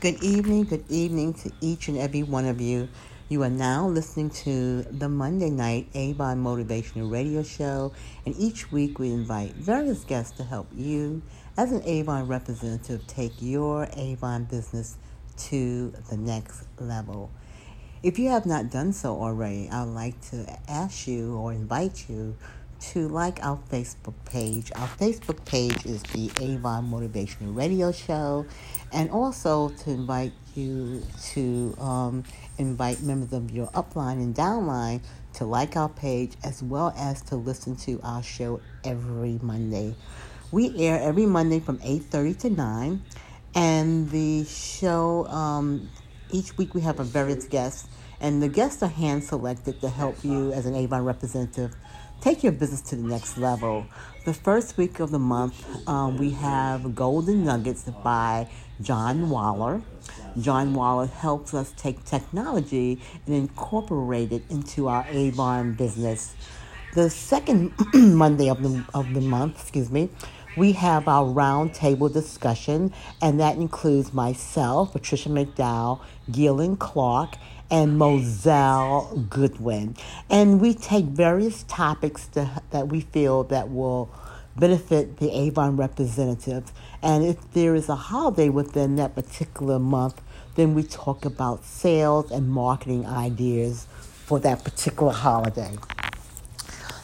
Good evening, good evening to each and every one of you. You are now listening to the Monday night Avon Motivational Radio Show, and each week we invite various guests to help you, as an Avon representative, take your Avon business to the next level. If you have not done so already, I would like to ask you or invite you to like our Facebook page. Our Facebook page is the Avon Motivational Radio Show, and also to invite you to um, invite members of your upline and downline to like our page as well as to listen to our show every Monday. We air every Monday from 8:30 to 9, and the show um, each week we have a various guest, and the guests are hand selected to help you as an Avon representative take your business to the next level. The first week of the month, um, we have Golden Nuggets by John Waller. John Waller helps us take technology and incorporate it into our Avon business. The second Monday of the, of the month, excuse me, we have our roundtable discussion, and that includes myself, Patricia McDowell, Gillian Clark, and Moselle Goodwin. And we take various topics to, that we feel that will benefit the Avon representatives. And if there is a holiday within that particular month, then we talk about sales and marketing ideas for that particular holiday.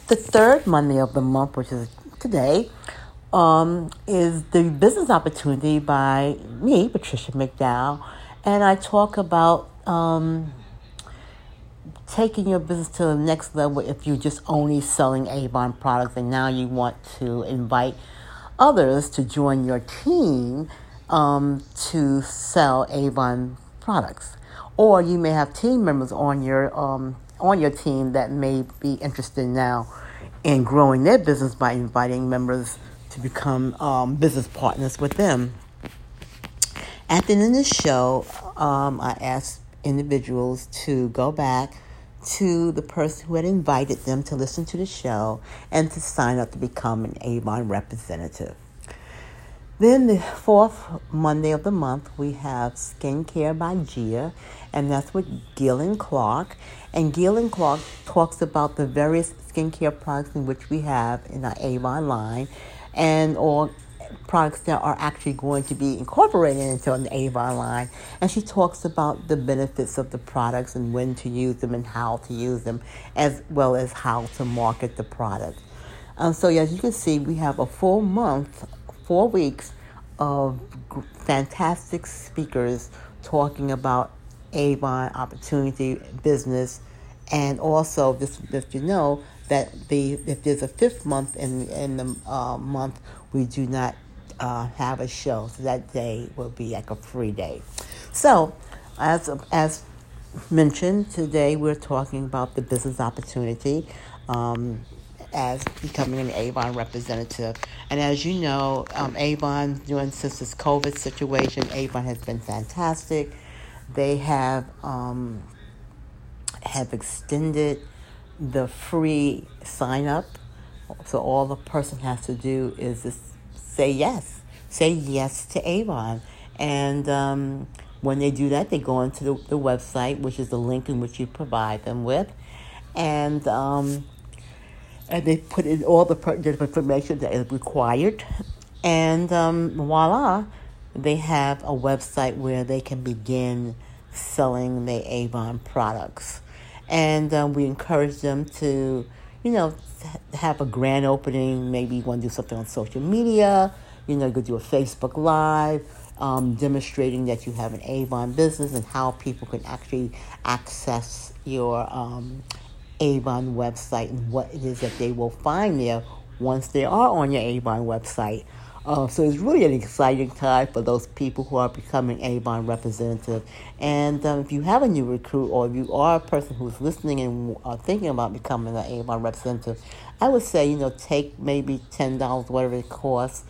The third Monday of the month, which is today, um, is the business opportunity by me, Patricia McDowell, and I talk about um, taking your business to the next level if you're just only selling Avon products and now you want to invite others to join your team um, to sell Avon products. Or you may have team members on your um, on your team that may be interested now in growing their business by inviting members to become um, business partners with them. At the end of the show, um, I asked individuals to go back to the person who had invited them to listen to the show and to sign up to become an Avon representative. Then the fourth Monday of the month, we have Skincare by Gia, and that's with Gillian Clark. And Gillian Clark talks about the various skincare products in which we have in our Avon line, and or products that are actually going to be incorporated into an Avon line. And she talks about the benefits of the products and when to use them and how to use them, as well as how to market the product. Um, so, as you can see, we have a full month, four weeks of fantastic speakers talking about Avon opportunity, business, and also just let you know that the if there's a fifth month in in the uh, month, we do not uh, have a show. So that day will be like a free day. So, as as mentioned today, we're talking about the business opportunity. Um, as becoming an Avon representative. And as you know, um, Avon, during since this COVID situation, Avon has been fantastic. They have um, have extended the free sign up. So all the person has to do is just say yes. Say yes to Avon. And um, when they do that, they go onto the, the, website, which is the link in which you provide them with. And um, and they put in all the information that is required. And um, voila, they have a website where they can begin selling their Avon products. And um, we encourage them to, you know, have a grand opening. Maybe you want to do something on social media you know, you could do a Facebook Live um, demonstrating that you have an Avon business and how people can actually access your um, Avon website and what it is that they will find there once they are on your Avon website. Uh, so it's really an exciting time for those people who are becoming Avon representative. And um, if you have a new recruit or if you are a person who's listening and are thinking about becoming an Avon representative, I would say, you know, take maybe $10, whatever it costs,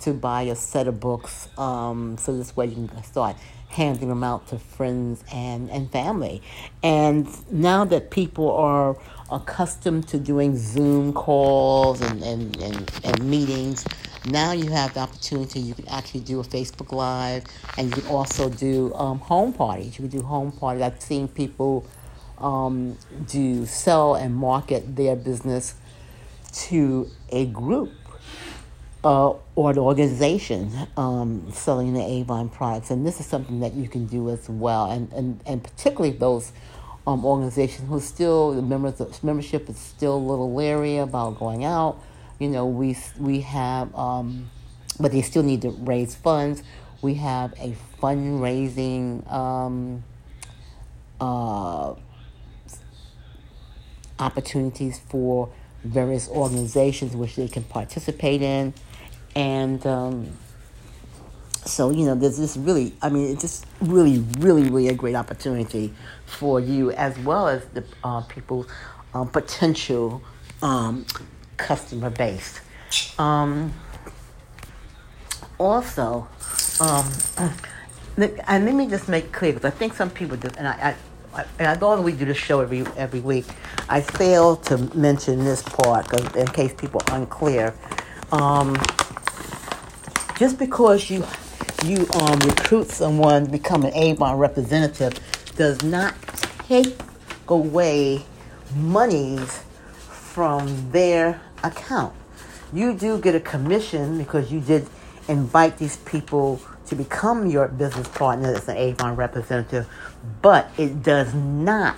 to buy a set of books um, so this way you can start handing them out to friends and, and family. And now that people are accustomed to doing Zoom calls and, and, and, and meetings, Now you have the opportunity. You can actually do a Facebook Live, and you can also do um, home parties. You can do home parties. I've seen people um, do sell and market their business to a group uh, or an organization um, selling the Avon products. And this is something that you can do as well. And, and, and particularly those um, organizations who still, the members, membership is still a little leery about going out. You know, we, we have, um, but they still need to raise funds. We have a fundraising um, uh, opportunities for various organizations which they can participate in. And um, so, you know, there's this really, I mean, it's just really, really, really a great opportunity for you as well as the uh, people's um, potential um, customer base. Um, also, um, and let me just make clear because I think some people do, and I, I, and I we do this show every every week. I fail to mention this part in case people are unclear. Um, just because you you um, recruit someone to become an Avon representative does not take away monies from their account. You do get a commission because you did invite these people to become your business partner as an Avon representative, but it does not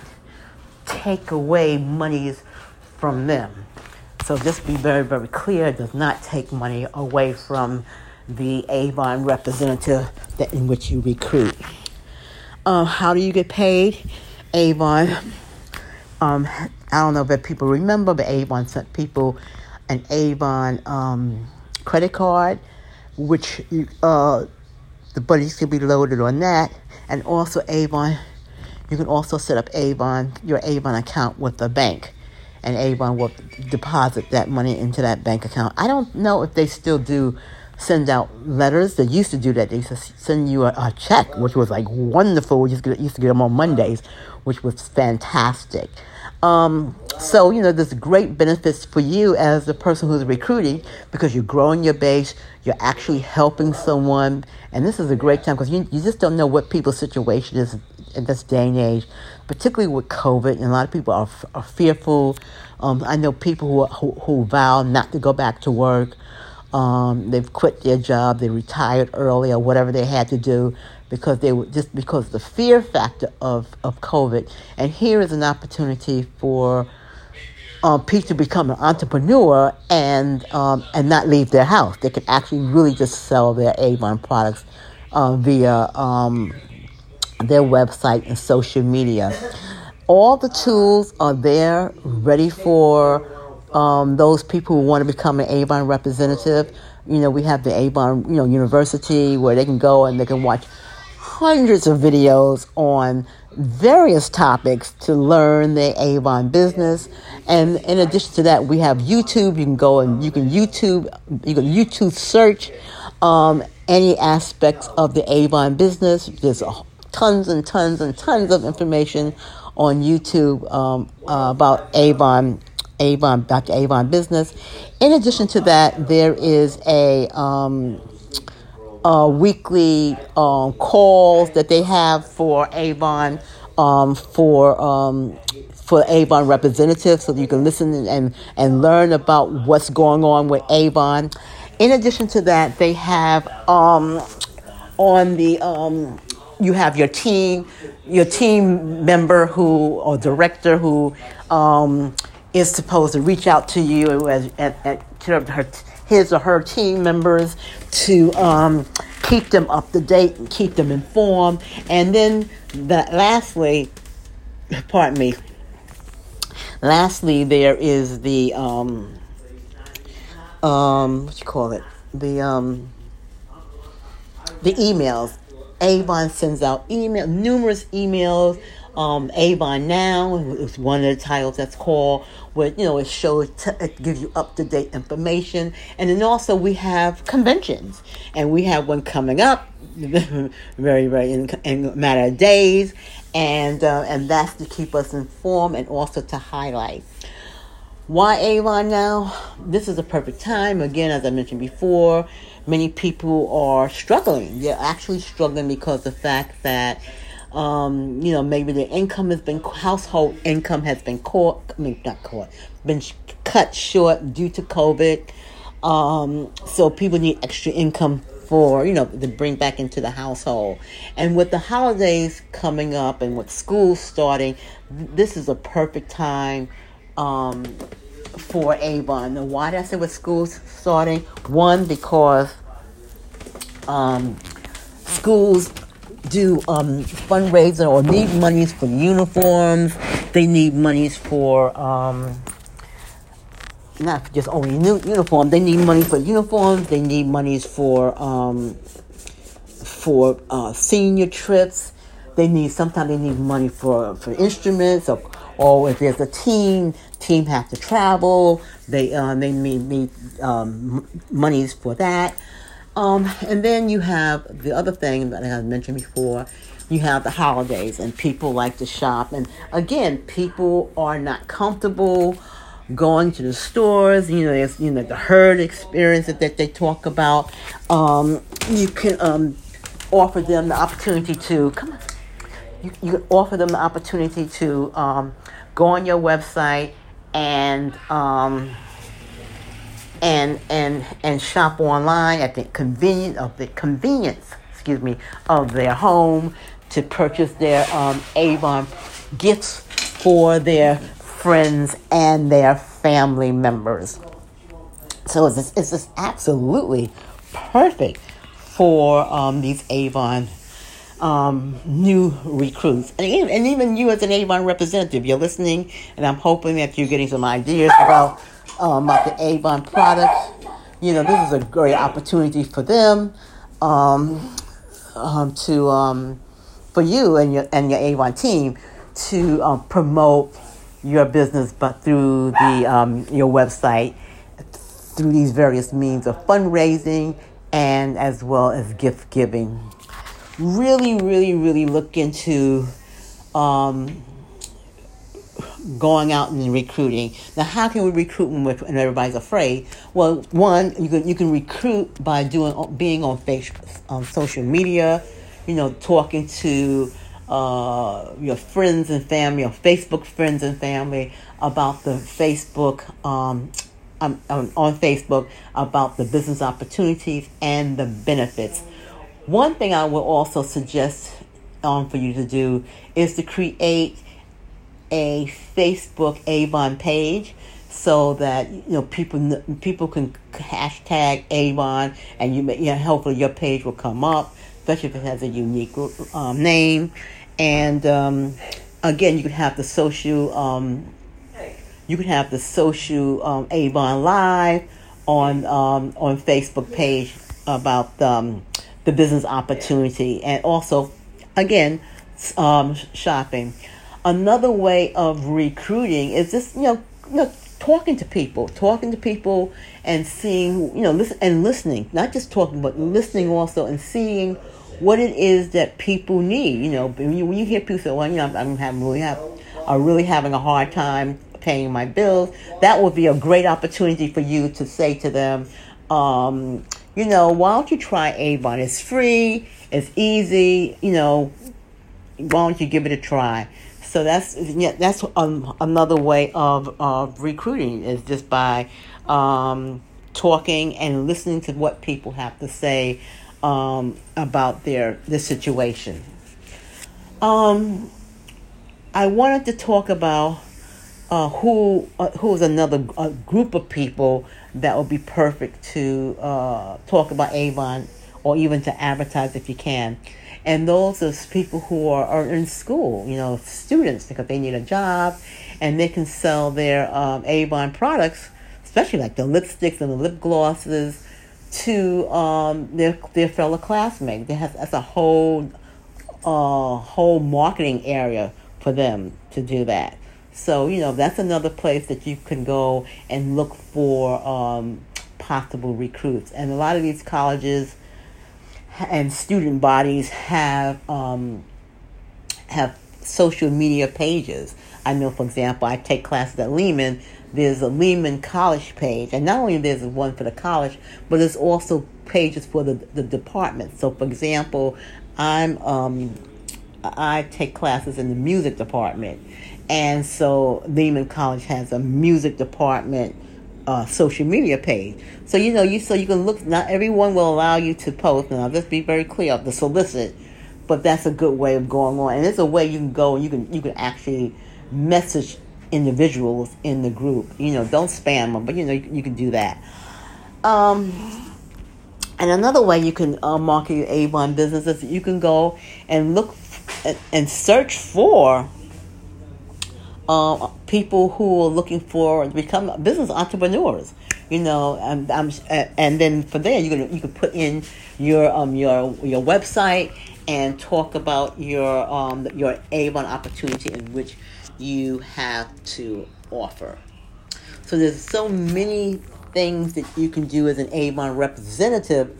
take away monies from them. So just be very, very clear. It does not take money away from the Avon representative that in which you recruit. Uh, how do you get paid? Avon. Um, I don't know if people remember, but Avon sent people an Avon um, credit card, which uh, the buddies can be loaded on that, and also Avon. You can also set up Avon your Avon account with the bank, and Avon will deposit that money into that bank account. I don't know if they still do send out letters. They used to do that. They used to send you a, a check, which was like wonderful. We used to, get, used to get them on Mondays, which was fantastic. Um, so, you know, there's great benefits for you as the person who's recruiting because you're growing your base, you're actually helping someone, and this is a great time because you, you just don't know what people's situation is in this day and age, particularly with COVID, and a lot of people are, are fearful. Um, I know people who, who, who vow not to go back to work. Um, they've quit their job, they retired early, or whatever they had to do because they were just because the fear factor of, of COVID. And here is an opportunity for um, people to become an entrepreneur and um, and not leave their house. They can actually really just sell their Avon products uh, via um, their website and social media. All the tools are there, ready for um, those people who want to become an Avon representative. You know, we have the Avon, you know, University where they can go and they can watch hundreds of videos on various topics to learn the Avon business. And in addition to that, we have YouTube. You can go and you can YouTube, you can YouTube search um, any aspects of the Avon business. There's tons and tons and tons of information on YouTube um, uh, about Avon Avon, Dr. Avon Business. In addition to that, there is a, um, a weekly um, calls that they have for Avon um, for um, for Avon representatives, so you can listen and and learn about what's going on with Avon. In addition to that, they have um, on the um, you have your team, your team member who or director who um, is supposed to reach out to you as at, at, to her, his or her team members to um, keep them up to date and keep them informed. And then, the, lastly, pardon me. Lastly, there is the um, um, what you call it? The um, the emails. Avon sends out email, numerous emails um, Avon Now is one of the titles that's called, where you know it shows, t- it gives you up to date information, and then also we have conventions, and we have one coming up, very very in, in a matter of days, and uh, and that's to keep us informed and also to highlight. Why Avon now? This is a perfect time. Again, as I mentioned before, many people are struggling. They're actually struggling because the fact that um, you know, maybe their income has been household income has been caught. I mean, not caught, been cut short due to COVID. Um, so people need extra income for you know to bring back into the household. And with the holidays coming up and with school starting, this is a perfect time um, for Avon. Now, why did I say with schools starting? One because um, schools do um, fundraising or need monies for uniforms. They need monies for um, not just only new uniform. They need money for uniforms. They need monies for um, for uh, senior trips. They need sometimes they need money for for instruments or or if there's a team, team have to travel. They uh, they need need um, monies for that. Um, and then you have the other thing that I've mentioned before. You have the holidays, and people like to shop. And again, people are not comfortable going to the stores. You know, there's you know the herd experience that, they talk about. Um, you can um, offer them the opportunity to come you can offer them the opportunity to um, go on your website and um, and and and shop online at the convenience of the convenience, excuse me, of their home to purchase their um, Avon gifts for their friends and their family members. So it's just, it's just absolutely perfect for um, these Avon um, new recruits. And even, and even you as an Avon representative, you're listening, and I'm hoping that you're getting some ideas about um, about the Avon products. You know, this is a great opportunity for them um, um, to um, for you and your and your Avon team to um, promote your business, but through the um, your website, through these various means of fundraising and as well as gift giving. Really, really, really look into um, going out and recruiting. Now, how can we recruit when, everybody's afraid? Well, one, you can you can recruit by doing being on face on social media, you know, talking to uh, your friends and family, your Facebook friends and family about the Facebook. Um, um, on Facebook about the business opportunities and the benefits. One thing I will also suggest um, for you to do is to create a Facebook Avon page so that you know people people can hashtag Avon and you, may, you know, hopefully your page will come up, especially if it has a unique um, name. And um, again, you could have the social um, you could have the social um, Avon Live on um, on Facebook page about um, the business opportunity and also again shopping. Another way of recruiting is just you know, you know talking to people, talking to people, and seeing you know listen and listening, not just talking but listening also and seeing what it is that people need. You know, when you, when you hear people say, "Well, you know, I'm, I'm having really have, are really having a hard time paying my bills," that would be a great opportunity for you to say to them. Um, you know, why don't you try Avon? It's free, it's easy, you know, why don't you give it a try? So that's yeah, that's um, another way of of recruiting is just by um, talking and listening to what people have to say um, about their the situation. Um, I wanted to talk about uh, who uh, who is another group of people that would be perfect to uh, talk about Avon or even to advertise if you can and those are people who are, are in school, you know, students because they need a job and they can sell their um, Avon products, especially like the lipsticks and the lip glosses, to um, their their fellow classmates. They have, that's a whole uh, whole marketing area for them to do that. So you know that's another place that you can go and look for um, possible recruits. And a lot of these colleges and student bodies have um, have social media pages. I know, for example, I take classes at Lehman. there's a Lehman College page, and not only there's one for the college, but there's also pages for the the department. So, for example, I'm um, I take classes in the music department, and so Lehman College has a music department uh, social media page. So you know you so you can look. Not everyone will allow you to post. Now just be very clear to solicit, but that's a good way of going on, and it's a way you can go and you can you can actually message individuals in the group. You know, don't spam them, but you know you, you can do that. Um, and another way you can uh, market your Avon business is you can go and look and search for uh, people who are looking for to become business entrepreneurs. You know, and I'm, and then for there you can you can put in your um your your website and talk about your um your Avon opportunity in which you have to offer. So there's so many things that you can do as an Avon representative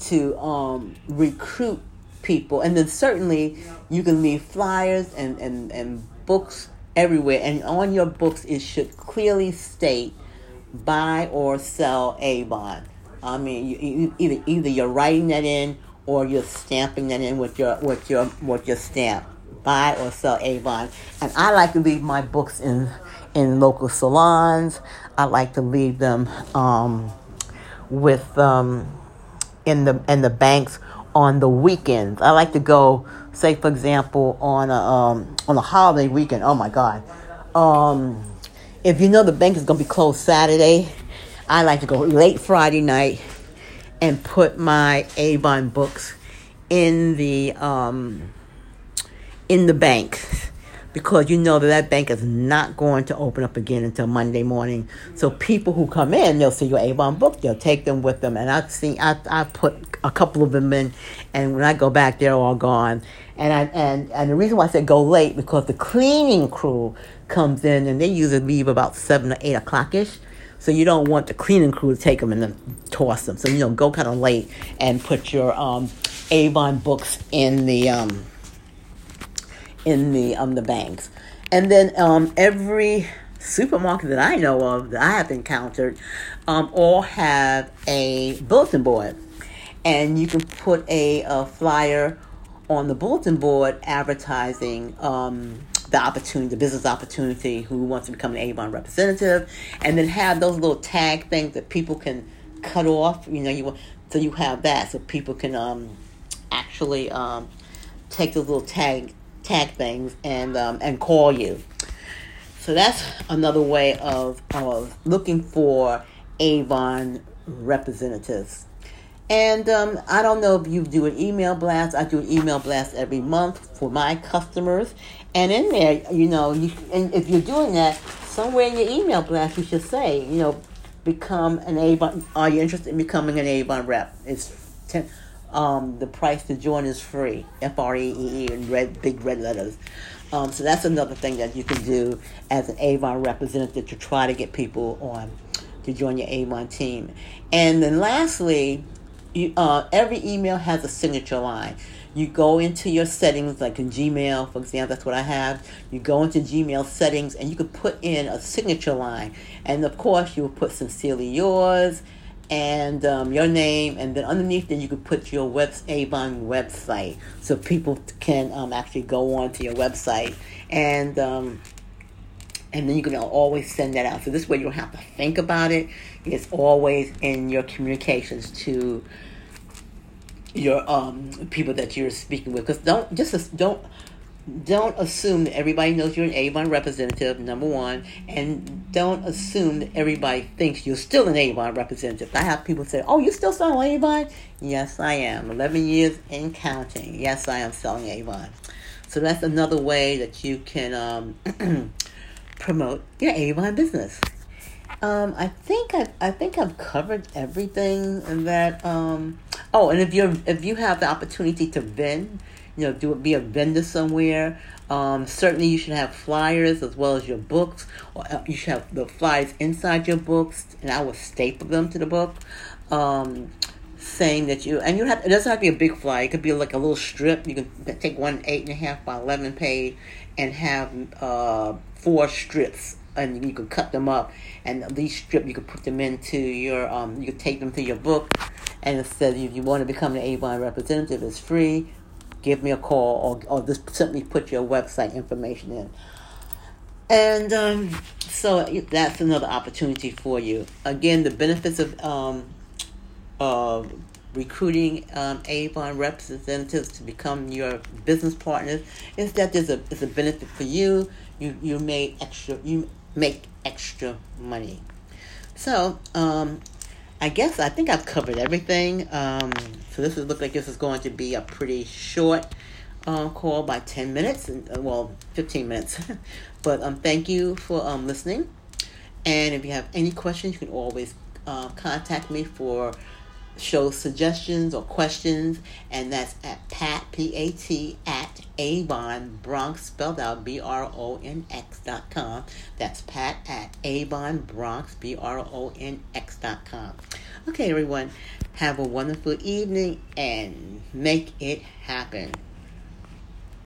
to um, recruit people. And then certainly you can leave flyers and, and, and books everywhere. And on your books, it should clearly state buy or sell Avon. I mean, you, either either you're writing that in or you're stamping that in with your with your with your stamp. Buy or sell Avon. And I like to leave my books in in local salons. I like to leave them um, with um, in the in the banks on the weekends. I like to go, say for example, on a um, on a holiday weekend. Oh my God! Um, if you know the bank is gonna be closed Saturday, I like to go late Friday night and put my Avon books in the um, in the bank because you know that that bank is not going to open up again until Monday morning. So people who come in, they'll see your Avon book, they'll take them with them. And I've seen, I I put a couple of them in, and when I go back, they're all gone. And I and and the reason why I said go late because the cleaning crew comes in and they usually leave about seven or eight o'clock ish. So you don't want the cleaning crew to take them and then toss them. So you know, go kind of late and put your um, Avon books in the um, in the um the banks. And then um, every supermarket that I know of that I have encountered um, all have a bulletin board, and you can put a, a flyer on the bulletin board advertising um, the opportunity, the business opportunity, who wants to become an Avon representative, and then have those little tag things that people can cut off. You know, you so you have that so people can um, actually um, take those little tag tag things and um, and call you. So that's another way of, of looking for Avon representatives. And um, I don't know if you do an email blast. I do an email blast every month for my customers. And in there, you know, you, and if you're doing that, somewhere in your email blast, you should say, you know, become an Avon. Are you interested in becoming an Avon rep? It's ten, um, the price to join is free. F R E E E in red, big red letters. Um, so that's another thing that you can do as an Avon representative to try to get people on to join your Avon team. And then lastly, you, uh, every email has a signature line. You go into your settings, like in Gmail, for example, that's what I have. You go into Gmail settings and you can put in a signature line. And of course, you will put sincerely yours and um, your name, and then underneath then you could put your web Avon website, so people can um, actually go on to your website, and um, and then you can always send that out. So this way you don't have to think about it. It's always in your communications to your um people that you're speaking with. Because don't just don't don't assume that everybody knows you're an Avon representative, number one, and don't assume that everybody thinks you're still an Avon representative. I have people say, Oh, you still selling Avon? Yes, I am. 11 years and counting. Yes, I am selling Avon. So that's another way that you can um, promote your Avon business. Um, I think I, I think I've covered everything that. Um, oh, and if you're if you have the opportunity to vend, you know, do it be a vendor somewhere. Um, certainly, you should have flyers as well as your books. Or uh, you should have the flyers inside your books, and I will staple them to the book, um, saying that you and you have. It doesn't have to be a big flyer. It could be like a little strip. You can take one eight and a half by eleven page, and have uh, four strips and you can cut them up, and these strips you can put them into your um, you can take them to your book, and instead if you want to become an Avon representative, it's free. Give me a call or or just simply put your website information in. And um, so that's another opportunity for you. Again, the benefits of um, of recruiting um, Avon representatives to become your business partners is that there's a, there's a benefit for you. You you make extra you make extra money. So um, I guess I think I've covered everything. Um, so this is look like this is going to be a pretty short uh, call by ten minutes, and uh, well, fifteen minutes. but um, thank you for um, listening. And if you have any questions, you can always uh, contact me for show suggestions or questions, and that's at pat p a t at avon bronx spelled out b r o n x dot com. That's pat at avon bronx b r o n x dot com. Okay, everyone, have a wonderful evening and make it happen.